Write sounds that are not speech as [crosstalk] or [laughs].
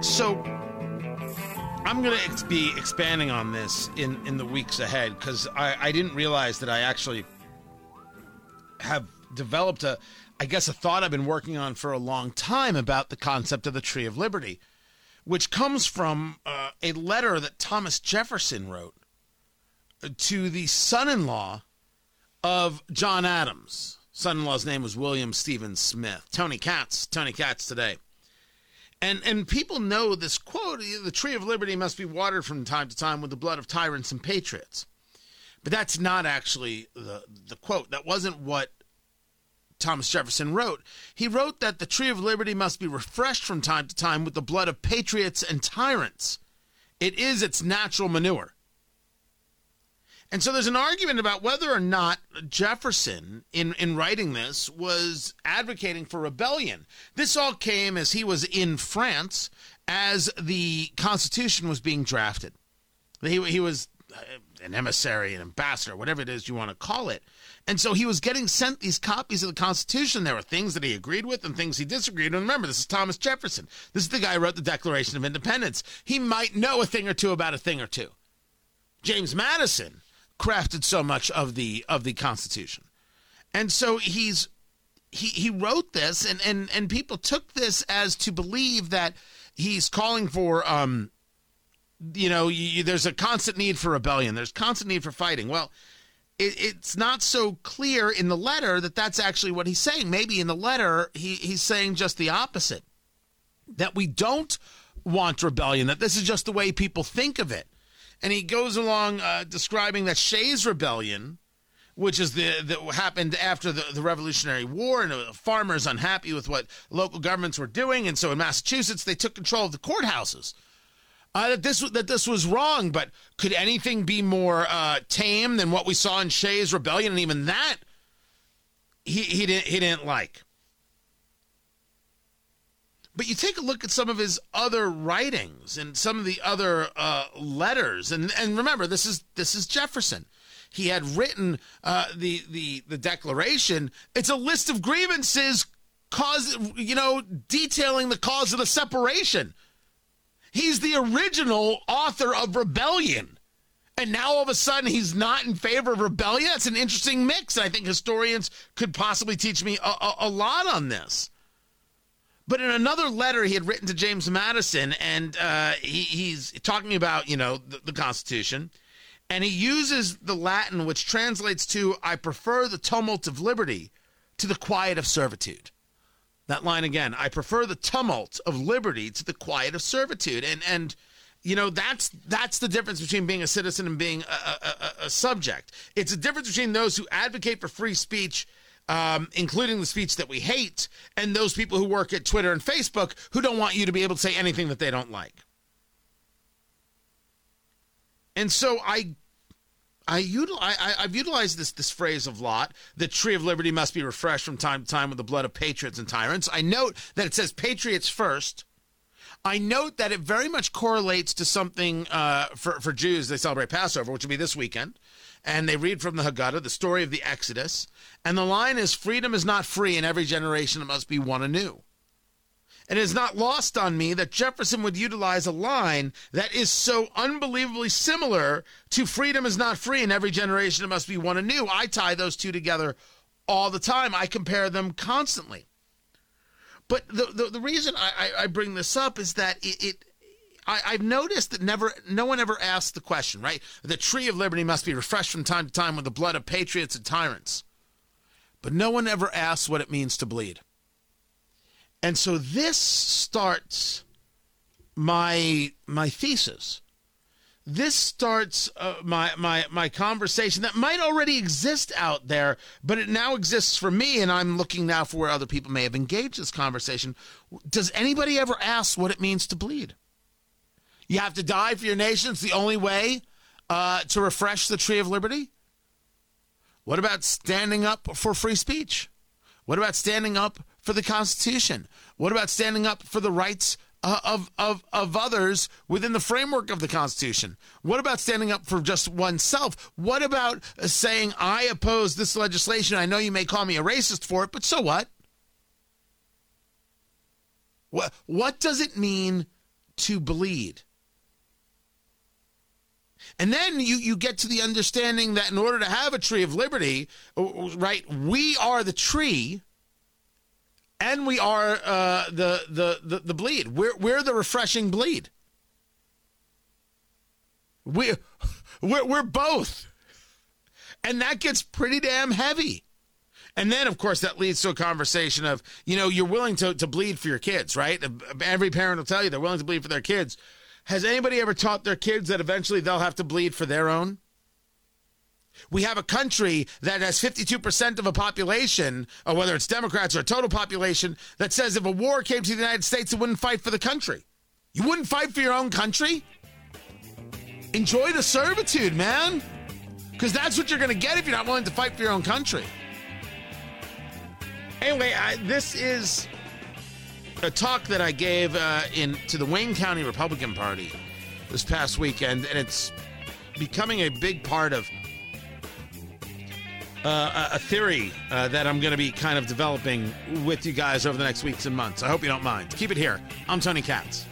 So I'm going to be expanding on this in, in the weeks ahead because I, I didn't realize that I actually have developed a, I guess, a thought I've been working on for a long time about the concept of the Tree of Liberty, which comes from uh, a letter that Thomas Jefferson wrote to the son in law of John Adams. Son in law's name was William Stephen Smith. Tony Katz, Tony Katz today. And and people know this quote, the tree of liberty must be watered from time to time with the blood of tyrants and patriots. But that's not actually the the quote. That wasn't what Thomas Jefferson wrote. He wrote that the tree of liberty must be refreshed from time to time with the blood of patriots and tyrants. It is its natural manure. And so there's an argument about whether or not Jefferson, in, in writing this, was advocating for rebellion. This all came as he was in France as the Constitution was being drafted. He, he was uh, an emissary, an ambassador, whatever it is you want to call it. And so he was getting sent these copies of the Constitution. There were things that he agreed with and things he disagreed with. And remember, this is Thomas Jefferson. This is the guy who wrote the Declaration of Independence. He might know a thing or two about a thing or two. James Madison crafted so much of the of the Constitution. And so he's he he wrote this and and and people took this as to believe that he's calling for um you know you, there's a constant need for rebellion. There's constant need for fighting. Well it, it's not so clear in the letter that that's actually what he's saying. Maybe in the letter he he's saying just the opposite that we don't want rebellion that this is just the way people think of it and he goes along uh, describing that Shays Rebellion, which is the that happened after the, the Revolutionary War, and uh, farmers unhappy with what local governments were doing, and so in Massachusetts they took control of the courthouses. Uh, that this that this was wrong, but could anything be more uh, tame than what we saw in Shays Rebellion? And even that, he he didn't he didn't like. But you take a look at some of his other writings and some of the other uh, letters, and and remember this is this is Jefferson. He had written uh, the the the Declaration. It's a list of grievances, cause you know detailing the cause of the separation. He's the original author of rebellion. And now all of a sudden he's not in favor of rebellion. It's an interesting mix. I think historians could possibly teach me a, a, a lot on this. But in another letter he had written to James Madison, and uh, he, he's talking about, you know, the, the Constitution, and he uses the Latin, which translates to, I prefer the tumult of liberty to the quiet of servitude. That line again, I prefer the tumult of liberty to the quiet of servitude. And, and, you know that's that's the difference between being a citizen and being a, a, a, subject. It's a difference between those who advocate for free speech um, including the speech that we hate, and those people who work at Twitter and Facebook who don't want you to be able to say anything that they don't like. And so I I, util- I, have utilized this this phrase of lot. The tree of liberty must be refreshed from time to time with the blood of patriots and tyrants. I note that it says patriots first. I note that it very much correlates to something uh, for for Jews. They celebrate Passover, which will be this weekend and they read from the Haggadah, the story of the Exodus. And the line is Freedom is not free, in every generation it must be won anew. And it is not lost on me that Jefferson would utilize a line that is so unbelievably similar to freedom is not free in every generation it must be won anew. I tie those two together all the time. I compare them constantly. But the the, the reason I, I, I bring this up is that it, it I, have noticed that never, no one ever asks the question, right? The tree of liberty must be refreshed from time to time with the blood of patriots and tyrants. But no one ever asks what it means to bleed. And so this starts my my thesis. This starts uh, my my my conversation that might already exist out there, but it now exists for me, and I'm looking now for where other people may have engaged this conversation. Does anybody ever ask what it means to bleed? You have to die for your nation. It's the only way uh, to refresh the tree of liberty. What about standing up for free speech? What about standing up for the Constitution? What about standing up for the rights of, of, of others within the framework of the Constitution? What about standing up for just oneself? What about uh, saying, I oppose this legislation? I know you may call me a racist for it, but so what? What, what does it mean to bleed. And then you, you get to the understanding that in order to have a tree of liberty, uh, right, we are the tree and we are uh, the, the, the, the bleed. We're, we're the refreshing bleed. We, [laughs] we're, we're both. And that gets pretty damn heavy. And then, of course, that leads to a conversation of, you know, you're willing to, to bleed for your kids, right? Every parent will tell you they're willing to bleed for their kids. Has anybody ever taught their kids that eventually they'll have to bleed for their own? We have a country that has 52% of a population, or whether it's Democrats or a total population, that says if a war came to the United States, it wouldn't fight for the country. You wouldn't fight for your own country? Enjoy the servitude, man. Because that's what you're going to get if you're not willing to fight for your own country. Anyway, I, this is a talk that I gave uh, in to the Wayne County Republican Party this past weekend, and it's becoming a big part of uh, a theory uh, that I'm going to be kind of developing with you guys over the next weeks and months. I hope you don't mind. Keep it here. I'm Tony Katz.